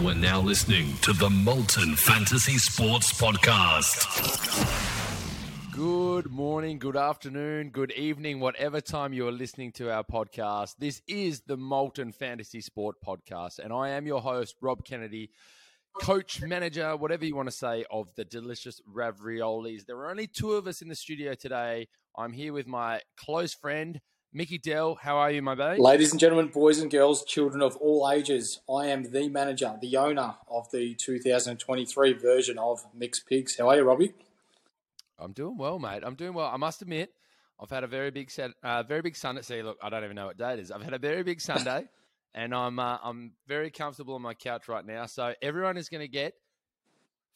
You are now listening to the Molten Fantasy Sports Podcast. Good morning, good afternoon, good evening, whatever time you are listening to our podcast. This is the Molten Fantasy Sport Podcast, and I am your host, Rob Kennedy, coach, manager, whatever you want to say, of the delicious raviolis. There are only two of us in the studio today. I'm here with my close friend, Mickey Dell. How are you, my babe? Ladies and gentlemen, boys and girls, children of all ages, I am the manager, the owner of the 2023 version of Mixed Pigs. How are you, Robbie? I'm doing well, mate. I'm doing well. I must admit, I've had a very big set, uh, very big Sunday. See, look, I don't even know what day it is. I've had a very big Sunday, and I'm uh, I'm very comfortable on my couch right now. So everyone is going to get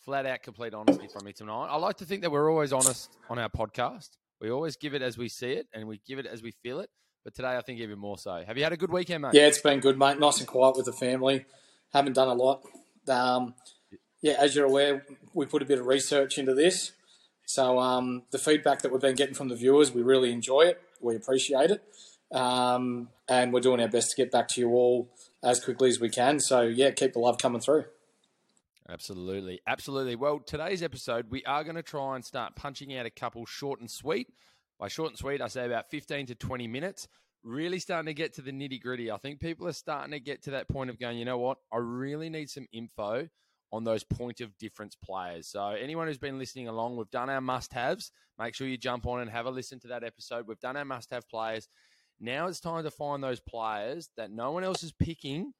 flat out complete honesty from me tonight. I like to think that we're always honest on our podcast. We always give it as we see it, and we give it as we feel it. But today, I think even more so. Have you had a good weekend, mate? Yeah, it's been good, mate. Nice and quiet with the family. Haven't done a lot. Um, yeah, as you're aware, we put a bit of research into this. So um, the feedback that we've been getting from the viewers, we really enjoy it. We appreciate it. Um, and we're doing our best to get back to you all as quickly as we can. So, yeah, keep the love coming through. Absolutely. Absolutely. Well, today's episode, we are going to try and start punching out a couple short and sweet. By short and sweet, I say about 15 to 20 minutes. Really starting to get to the nitty gritty. I think people are starting to get to that point of going, you know what? I really need some info on those point of difference players. So, anyone who's been listening along, we've done our must haves. Make sure you jump on and have a listen to that episode. We've done our must have players. Now it's time to find those players that no one else is picking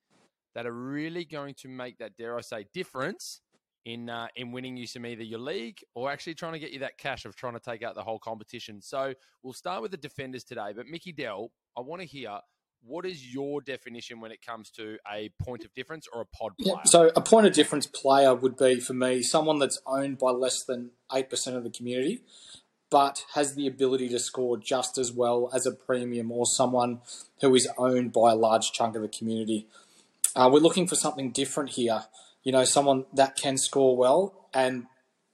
that are really going to make that, dare I say, difference in uh, in winning you some either your league or actually trying to get you that cash of trying to take out the whole competition. So we'll start with the defenders today. But Mickey Dell, I want to hear what is your definition when it comes to a point of difference or a pod player? So a point of difference player would be for me someone that's owned by less than eight percent of the community, but has the ability to score just as well as a premium or someone who is owned by a large chunk of the community. Uh, we're looking for something different here. You know, someone that can score well. And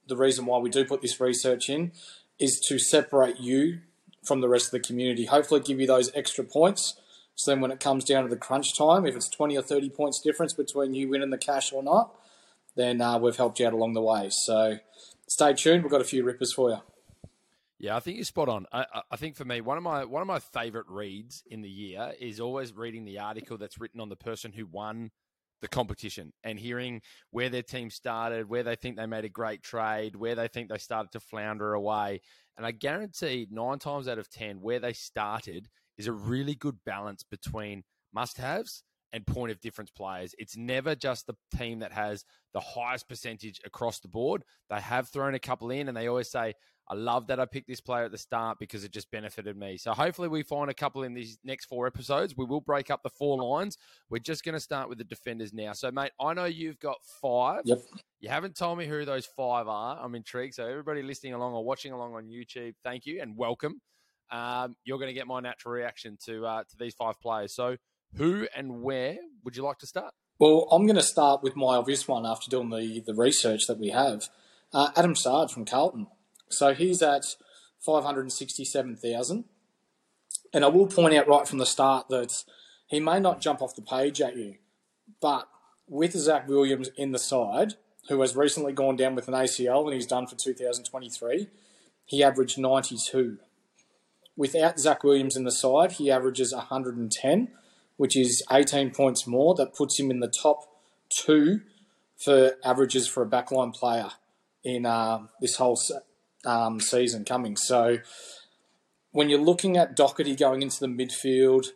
the reason why we do put this research in is to separate you from the rest of the community. Hopefully, give you those extra points. So then, when it comes down to the crunch time, if it's 20 or 30 points difference between you winning the cash or not, then uh, we've helped you out along the way. So stay tuned. We've got a few rippers for you. Yeah, I think you're spot on. I, I, think for me, one of my one of my favorite reads in the year is always reading the article that's written on the person who won the competition and hearing where their team started, where they think they made a great trade, where they think they started to flounder away. And I guarantee nine times out of ten, where they started is a really good balance between must-haves and point of difference players. It's never just the team that has the highest percentage across the board. They have thrown a couple in, and they always say, I love that I picked this player at the start because it just benefited me. So hopefully we find a couple in these next four episodes. We will break up the four lines. We're just going to start with the defenders now. So mate, I know you've got five. Yep. You haven't told me who those five are. I'm intrigued. So everybody listening along or watching along on YouTube, thank you and welcome. Um, you're going to get my natural reaction to uh, to these five players. So who and where would you like to start? Well, I'm going to start with my obvious one after doing the, the research that we have. Uh, Adam Saad from Carlton. So he's at 567,000. And I will point out right from the start that he may not jump off the page at you, but with Zach Williams in the side, who has recently gone down with an ACL and he's done for 2023, he averaged 92. Without Zach Williams in the side, he averages 110, which is 18 points more. That puts him in the top two for averages for a backline player in uh, this whole um, season coming. So when you're looking at Docherty going into the midfield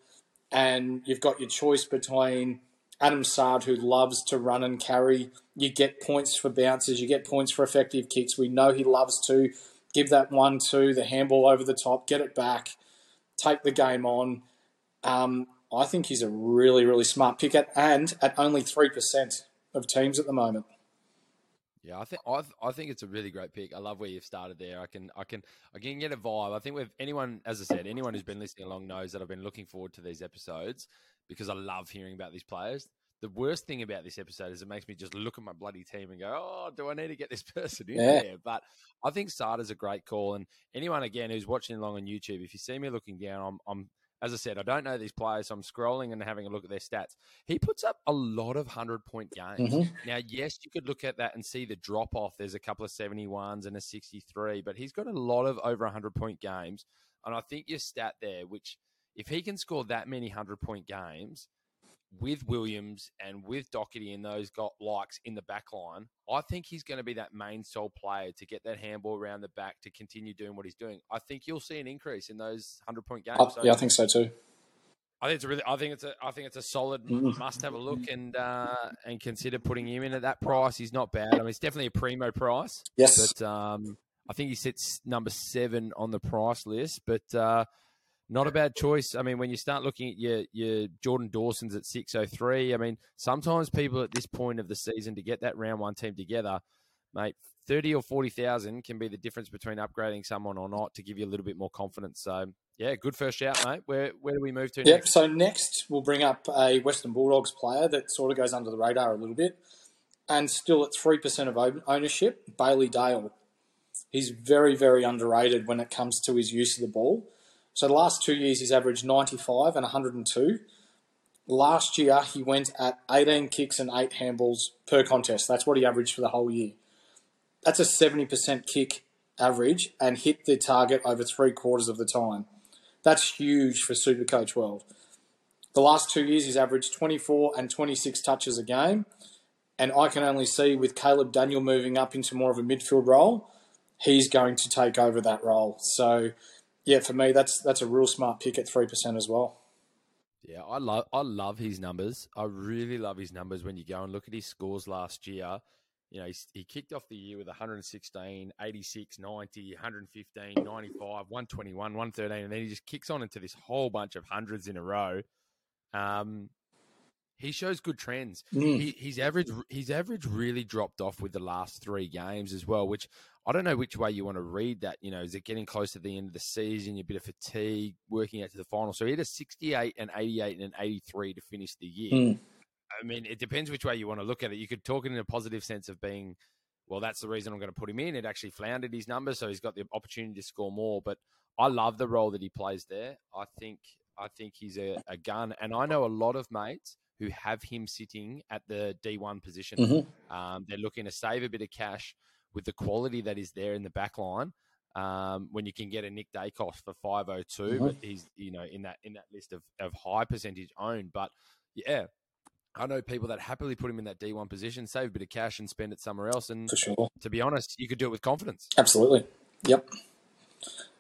and you've got your choice between Adam Saad, who loves to run and carry, you get points for bounces, you get points for effective kicks. We know he loves to give that one to the handball over the top, get it back, take the game on. Um, I think he's a really, really smart pick at, and at only 3% of teams at the moment. Yeah, I think I, I think it's a really great pick. I love where you've started there. I can I can I can get a vibe. I think with anyone, as I said, anyone who's been listening along knows that I've been looking forward to these episodes because I love hearing about these players. The worst thing about this episode is it makes me just look at my bloody team and go, "Oh, do I need to get this person in yeah. there?" But I think Saad's a great call, and anyone again who's watching along on YouTube, if you see me looking down, I'm I'm as I said, I don't know these players. So I'm scrolling and having a look at their stats. He puts up a lot of 100 point games. Mhm. Now, yes, you could look at that and see the drop off. There's a couple of 71s and a 63, but he's got a lot of over 100 point games. And I think your stat there, which if he can score that many 100 point games, with Williams and with Docherty and those got likes in the back line, I think he's going to be that main sole player to get that handball around the back to continue doing what he's doing. I think you'll see an increase in those hundred point games. So yeah, I think so too. I think it's a really, I think it's a, I think it's a solid Mm. must have a look and uh, and consider putting him in at that price. He's not bad. I mean, it's definitely a primo price, Yes. but um, I think he sits number seven on the price list. But uh, not a bad choice. I mean, when you start looking at your your Jordan Dawson's at six oh three, I mean, sometimes people at this point of the season to get that round one team together, mate, thirty or forty thousand can be the difference between upgrading someone or not to give you a little bit more confidence. So yeah, good first shout, mate. Where where do we move to Yep. next? So next we'll bring up a Western Bulldogs player that sort of goes under the radar a little bit, and still at three percent of ownership. Bailey Dale. He's very very underrated when it comes to his use of the ball. So the last two years he's averaged ninety five and one hundred and two. Last year he went at eighteen kicks and eight handballs per contest. That's what he averaged for the whole year. That's a seventy percent kick average and hit the target over three quarters of the time. That's huge for Supercoach World. The last two years, he's averaged 24 and 26 touches a game. And I can only see with Caleb Daniel moving up into more of a midfield role, he's going to take over that role. So, yeah, for me, that's that's a real smart pick at 3% as well. Yeah, I love I love his numbers. I really love his numbers when you go and look at his scores last year. You know, he's, he kicked off the year with 116, 86, 90, 115, 95, 121, 113, and then he just kicks on into this whole bunch of hundreds in a row. Um, he shows good trends. Mm. He, his average his average really dropped off with the last three games as well, which I don't know which way you want to read that. You know, is it getting close to the end of the season? You're A bit of fatigue, working out to the final. So he had a 68 and 88 and an 83 to finish the year. Mm. I mean, it depends which way you want to look at it. You could talk it in a positive sense of being, well, that's the reason I'm going to put him in. It actually floundered his numbers, so he's got the opportunity to score more. But I love the role that he plays there. I think I think he's a, a gun, and I know a lot of mates who have him sitting at the D1 position. Mhm. Um, they're looking to save a bit of cash with the quality that is there in the back line. Um, when you can get a Nick Daicos for 502, Mhm. but he's you know in that in that list of, of high percentage owned. But yeah, I know people that happily put him in that D1 position, save a bit of cash and spend it somewhere else. And For sure. to be honest, you could do it with confidence. Absolutely. Yep.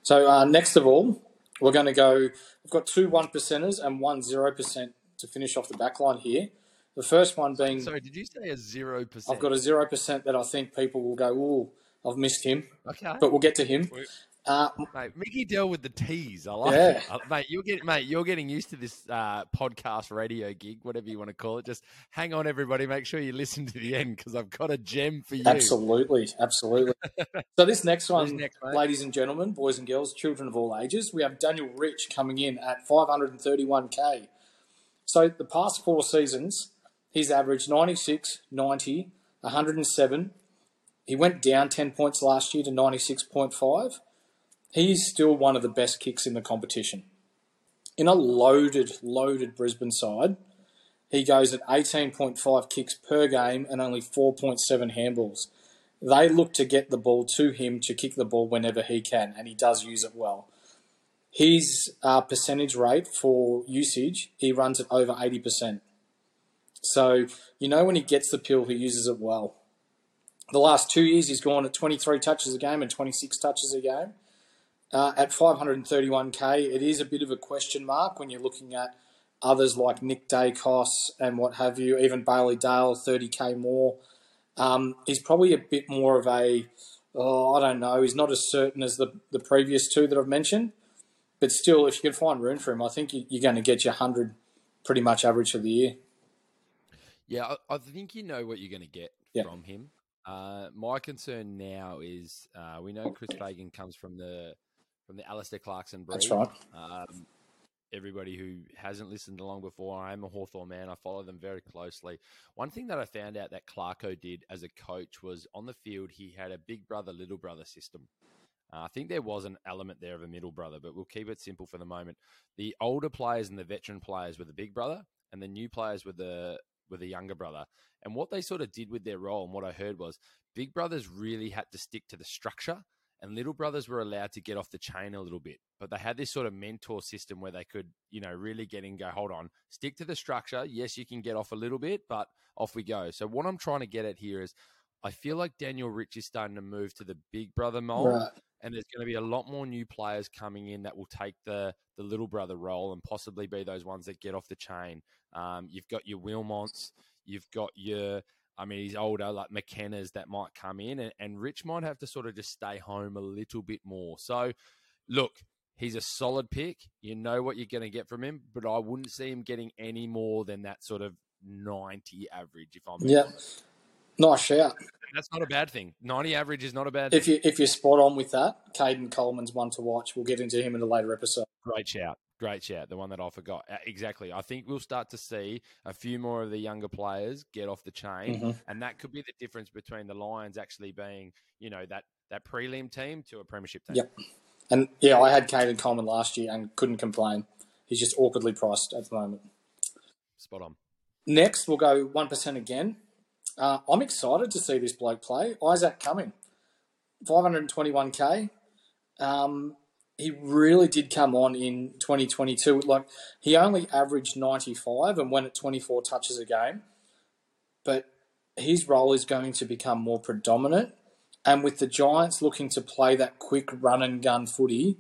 So uh, next of all, we're going to go. We've got two one percenters and one zero percent to finish off the back line here. The first one being Sorry, did you say a zero percent? I've got a zero percent that I think people will go, "Ooh, I've missed him," okay, but we'll get to him. Uh, mate. Mickey Dell with the tease. I like Yeah. it, Uh, mate. You're getting, mate. You're getting used to this uh, podcast radio gig, whatever you want to call it. Just hang on, everybody. Make sure you listen to the end because I've got a gem for you. absolutely, absolutely. so this next Who's one, next, ladies and gentlemen, boys and girls, children of all ages, we have Daniel Rich coming in at 531k. So the past four seasons, he's averaged 96, 90, 107. He went down 10 points last year to 96.5. He's still one of the best kicks in the competition. In a loaded, loaded Brisbane side, he goes at 18.5 kicks per game and only 4.7 handballs. They look to get the ball to him to kick the ball whenever he can, and he does use it well. His uh, percentage rate for usage, he runs at over 80%. So, you know, when he gets the pill, he uses it well. The last two years, he's gone at 23 touches a game and 26 touches a game. Uh, at 531k, it is a bit of a question mark when you're looking at others like Nick Daicos and what have you, even Bailey Dale, 30k more. Um, he's probably a bit more of a, oh, I don't know, he's not as certain as the, the previous two that I've mentioned. But still, if you can find room for him, I think you- you're going to get your 100 pretty much average for the year. Yeah, I, I think you know what you're going to get Yeah. from him. Uh, my concern now is uh, we know Chris Fagan comes from the from the Alastair Clarkson breed. That's right. Um, everybody who hasn't listened along before, I am a Hawthorn man. I follow them very closely. One thing that I found out that Clarko did as a coach was on the field, he had a big brother, little brother system. Uh, I think there was an element there of a middle brother, but we'll keep it simple for the moment. The older players and the veteran players were the big brother, and the new players were the were a younger brother. And what they sort of did with their role, and what I heard was, big brothers really had to stick to the structure, and little brothers were allowed to get off the chain a little bit. But they had this sort of mentor system where they could, you know, really get in, go, hold on, stick to the structure. Yes, you can get off a little bit, but off we go. So what I'm trying to get at here is I feel like Daniel Rich is starting to move to the big brother mold. Right. And there's going to be a lot more new players coming in that will take the the little brother role and possibly be those ones that get off the chain. Um, you've got your Wilmots, you've got your, I mean, he's older, like McKenna's that might come in, and, and Rich might have to sort of just stay home a little bit more. So, look, he's a solid pick. You know what you're going to get from him, but I wouldn't see him getting any more than that sort of 90 average, if I'm Yeah. Nice shout. That's not a bad thing. 90 average is not a bad thing. If you if you're spot on with that, Keidan Coleman's one to watch. We'll get into him in a later episode. Great shout. Great shout. The one that I forgot. Uh, Exactly. I think we'll start to see a few more of the younger players get off the chain. Mhm. And that could be the difference between the Lions actually being, you know, that, that prelim team to a premiership team. Yep. And yeah, I had Caden Coleman last year and couldn't complain. He's just awkwardly priced at the moment. Spot on. Next, we'll go one percent again. Uh, I'm excited to see this bloke play. Isaac Cumming, 521k. Um, he really did come on in 2022. Like he only averaged 95 and went at 24 touches a game, but his role is going to become more predominant. And with the Giants looking to play that quick run and gun footy,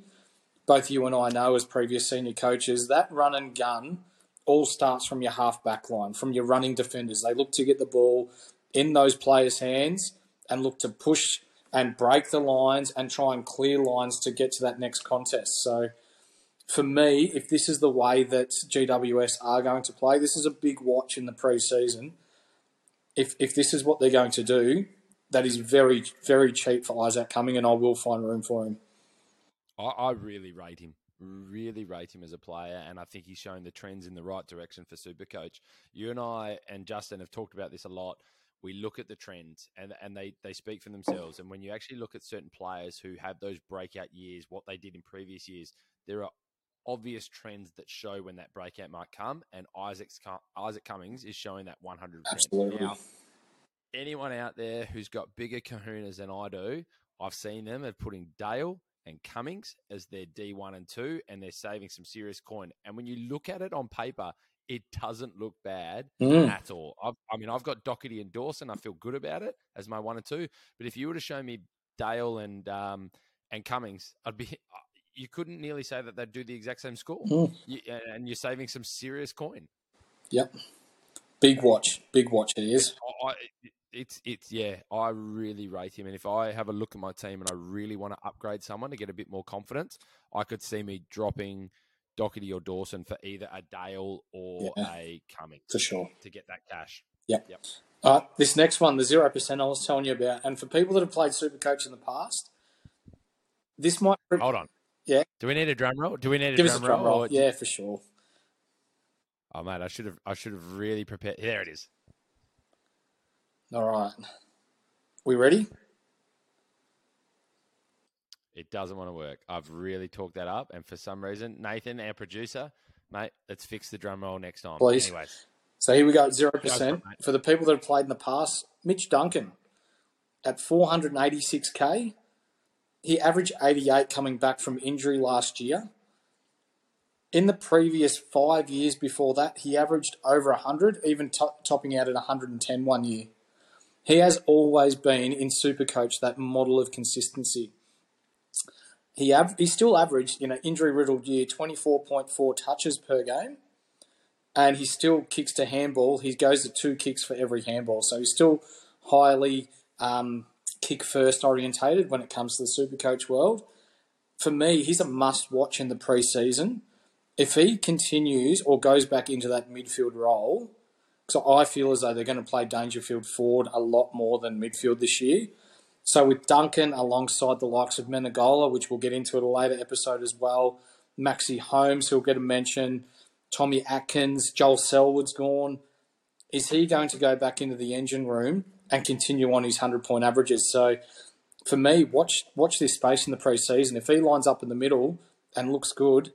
both you and I know as previous senior coaches, that run and gun all starts from your half back line, from your running defenders. They look to get the ball in those players' hands and look to push and break the lines and try and clear lines to get to that next contest. So for me, if this is the way that GWS are going to play, this is a big watch in the pre-season. If if this is what they're going to do, that is very very cheap for Isaac Cumming, and I will find room for him. I, I really rate him. Really rate him as a player, and I think he's shown the trends in the right direction for Supercoach. You and I and Justin have talked about this a lot. We look at the trends, and and they they speak for themselves. And when you actually look at certain players who have those breakout years, what they did in previous years, there are obvious trends that show when that breakout might come. And Isaac's Isaac Cummings is showing that one hundred percent. Absolutely. Now, anyone out there who's got bigger kahunas than I do, I've seen them at putting Dale and Cummings as their D1 and 2, and they're saving some serious coin. And when you look at it on paper, it doesn't look bad Mm. at all. I've, I mean, I've got Docherty and Dawson. I feel good about it as my one and two. But if you were to show me Dale and um, and Cummings, I'd be. You couldn't nearly say that they'd do the exact same score, Mm. you, and you're saving some serious coin. Yep. Big watch. Big watch it is. I, I- it's it's yeah, I really rate him, and if I have a look at my team and I really want to upgrade someone to get a bit more confidence, I could see me dropping Docherty or Dawson for either a Dale or Yeah. a Cummings For sure. to get that cash. Yep. Yep. Right, this next one, the 0% I was telling you about, and for people that have played Supercoach in the past, this might. Hold on. Yeah. Do we need a drum roll? Do we need a Give drum us a drum roll? roll. or- Yeah, for sure. Oh mate, I should have I should have really prepared. There it is. All right. We ready? It doesn't want to work. I've really talked that up, and for some reason, Nathan, our producer, mate, let's fix the drum roll next time. Please. Anyways, So here we go, Go for 0%. it. For the people that have played in the past, Mitch Duncan at 486k. He averaged 88 coming back from injury last year. In the previous five years before that, he averaged over 100, even to- topping out at 110 one year. He has always been in Supercoach that model of consistency. He av- he still averaged in an injury riddled year 24.4 touches per game and he still kicks to handball. He goes to two kicks for every handball, so he's still highly um, kick first orientated when it comes to the Supercoach world. For me, he's a must watch in the preseason. If he continues or goes back into that midfield role, so I feel as though they're going to play Dangerfield forward a lot more than midfield this year. So with Duncan alongside the likes of Menegola, which we'll get into at a later episode as well, Maxi Holmes, who'll get a mention, Tommy Atkins, Joel Selwood's gone. Is he going to go back into the engine room and continue on his 100 point averages? So for me, watch watch this space in the preseason. If he lines up in the middle and looks good,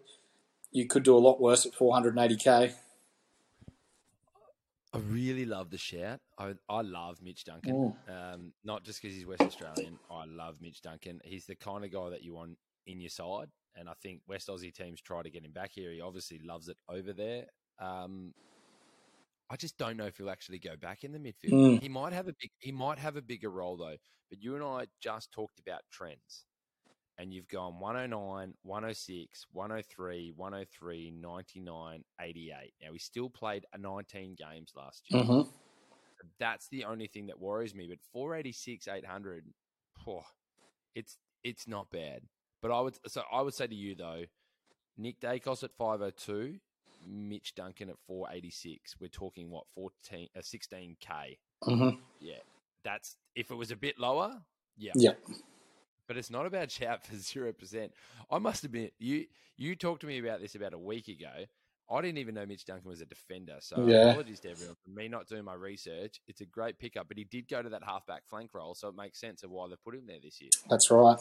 you could do a lot worse at 480k. I really love the shout. I, I love Mitch Duncan. Um, not just because he's West Australian. I love Mitch Duncan. He's the kind of guy that you want in your side. And I think West Aussie teams try to get him back here. He obviously loves it over there. Um, I just don't know if he'll actually go back in the midfield. Mm. He might have a big, he might have a bigger role though. But you and I just talked about trends, and you've gone 109, 106, 103, 103, 99, 88. Now he still played 19 games last year. Mm-hmm. That's the only thing that worries me. But 486, 800, poor, it's it's not bad. But I would so I would say to you though, Nick Daicos at 502, Mitch Duncan at 486. We're talking what 14 uh, 16k. Mm-hmm. Yeah. That's if it was a bit lower, yeah. Yeah. But it's not a bad shout for zero percent. I must admit, you you talked to me about this about a week ago. I didn't even know Mitch Duncan was a defender. So Yeah. apologies to everyone for me not doing my research. It's a great pickup, but he did go to that halfback flank role, so it makes sense of why they put him there this year. That's right.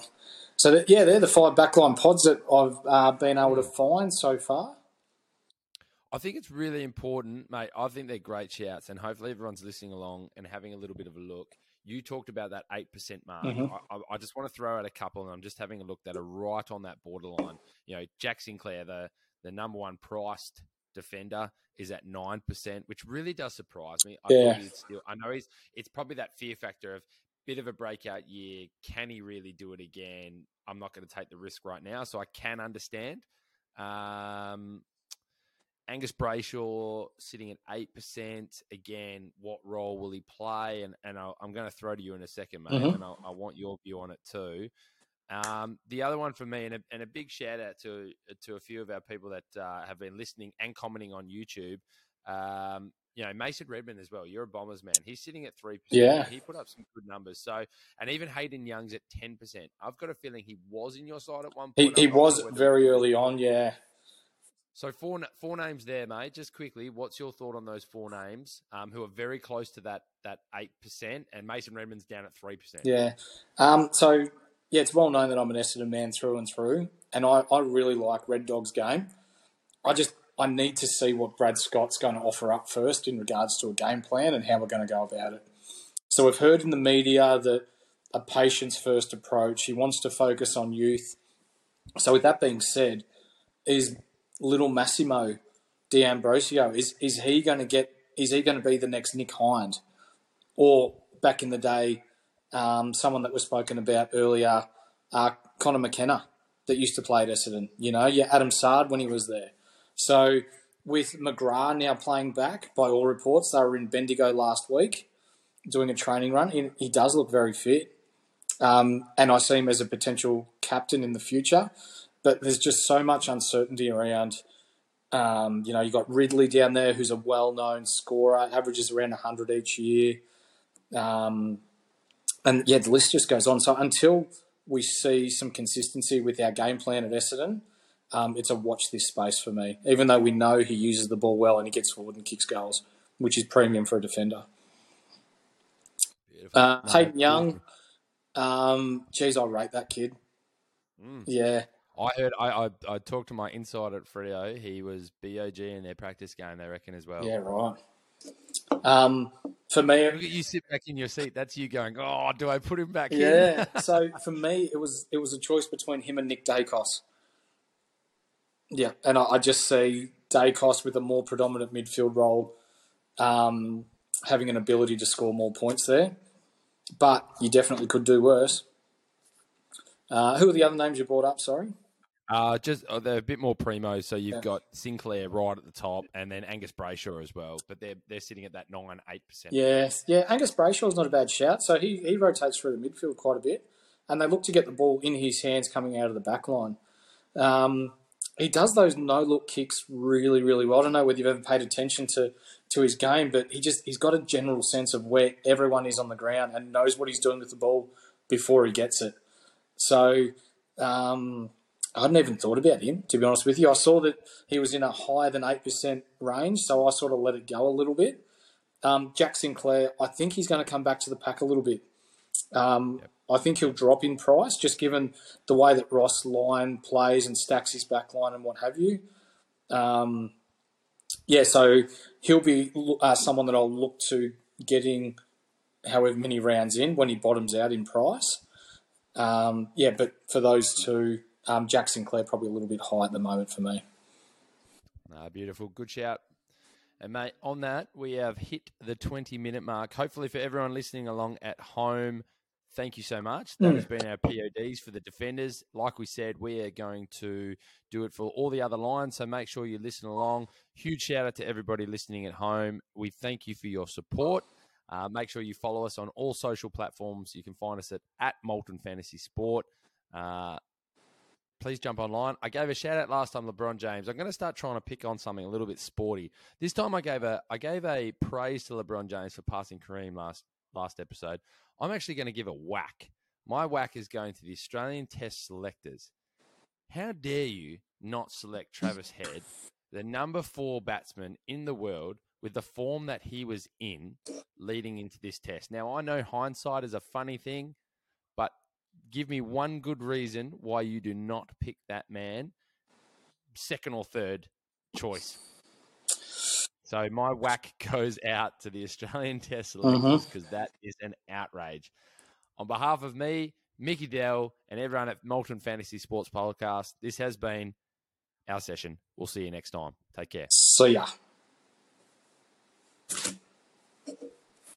So that, yeah, they're the five backline pods that I've uh, been able to find so far. I think it's really important, mate. I think they're great shouts, and hopefully everyone's listening along and having a little bit of a look. You talked about that eight percent mark. Mhm. I, I, just want to throw out a couple, and I'm just having a look that are right on that borderline. You know, Jack Sinclair, the the number one priced defender, is at nine percent, which really does surprise me. I Yeah. still. I know he's. It's probably that fear factor of bit of a breakout year. Can he really do it again? I'm not going to take the risk right now, so I can understand. Um, Angus Brayshaw sitting at eight percent. Again, what role will he play? And and I'll, I'm going to throw to you in a second, mate, Mhm. and I'll, I want your view on it too. Um, the other one for me, and a, and a big shout out to to a few of our people that uh, have been listening and commenting on YouTube. Um, you know, Mason Redman as well. You're a Bombers man. He's sitting at three percent. Yeah. he put up some good numbers. So, and even Hayden Young's at ten percent. I've got a feeling he was in your side at one point. he I'm was very early on, yeah. So four four names there, mate. Just quickly, what's your thought on those four names um, who are very close to that that eight percent, and Mason Redman's down at three percent. Yeah. Um, so, yeah, it's well known that I'm an Essendon man through and through, and I, I really like Red Dog's game. I just I need to see what Brad Scott's going to offer up first in regards to a game plan and how we're going to go about it. So we've heard in the media that a patience first approach. He wants to focus on youth. So with that being said, is little Massimo D'Ambrosio is is he going to get? Is he going to be the next Nick Hind, or back in the day, um, someone that was spoken about earlier, uh, Conor McKenna, that used to play at Essendon. You know, yeah, Adam Saad when he was there. So with McGrath now playing back, by all reports, they were in Bendigo last week doing a training run. He, he does look very fit, um, and I see him as a potential captain in the future. But there's just so much uncertainty around. Um, you know, you've got Ridley down there, who's a well-known scorer, averages around 100 each year. Um, and yeah, the list just goes on. So until we see some consistency with our game plan at Essendon, um, it's a watch this space for me. Even though we know he uses the ball well and he gets forward and kicks goals, which is premium for a defender. Beautiful. Uh, Hayden Young, um, geez, I rate that kid. Mm. Yeah, I heard. I, I I talked to my insider at Freo. He was BOG in their practice game. They reckon as well. yeah, right. Um, for me, you sit back in your seat. That's you going. Oh, do I put him back in? Yeah. so for me, it was it was a choice between him and Nick Daicos. Yeah, and I, I just see Daicos with a more predominant midfield role, um, having an ability to score more points there. But you definitely could do worse. Uh, who are the other names you brought up? Sorry. Uh, just uh, they're a bit more primo. So you've Yeah. got Sinclair right at the top, and then Angus Brayshaw as well. But they're they're sitting at that nine eight percent. Yes, yeah. Angus Brayshaw's not a bad shout. So he, he rotates through the midfield quite a bit, and they look to get the ball in his hands coming out of the back line. Um, he does those no look kicks really, really well. I don't know whether you've ever paid attention to, to his game, but he just he's got a general sense of where everyone is on the ground and knows what he's doing with the ball before he gets it. So um, I hadn't even thought about him, to be honest with you. I saw that he was in a higher than 8% range, so I sort of let it go a little bit. Um, Jack Sinclair, I think he's going to come back to the pack a little bit. Um, Yep. I think he'll drop in price just given the way that Ross Lyon plays and stacks his back line and what have you. Um, yeah, so he'll be uh, someone that I'll look to getting however many rounds in when he bottoms out in price. Um, yeah, but for those two, um, Jack Sinclair probably a little bit high at the moment for me. Ah, beautiful. Good shout. And mate, on that, we have hit the 20 minute mark. Hopefully, for everyone listening along at home, thank you so much. That Mm. has been our PODs for the defenders. Like we said, we are going to do it for all the other lines. So make sure you listen along. Huge shout out to everybody listening at home. We thank you for your support. Uh, make sure you follow us on all social platforms. You can find us at, at Molten Fantasy Sport. Uh, please jump online. I gave a shout out last time, LeBron James. I'm going to start trying to pick on something a little bit sporty. This time, I gave a I gave a praise to LeBron James for passing Kareem last last episode. I'm actually going to give a whack. My whack is going to the Australian Test selectors. How dare you not select Travis Head, the number four batsman in the world, with the form that he was in leading into this test? Now, I know hindsight is a funny thing, give me one good reason why you do not pick that man second or third choice. So my whack goes out to the Australian Test selectors mm-hmm. because is an outrage. On behalf of me, Mickey Dell, and everyone at Molten Fantasy Sports Podcast, this has been our session. We'll see you next time. Take care. See ya.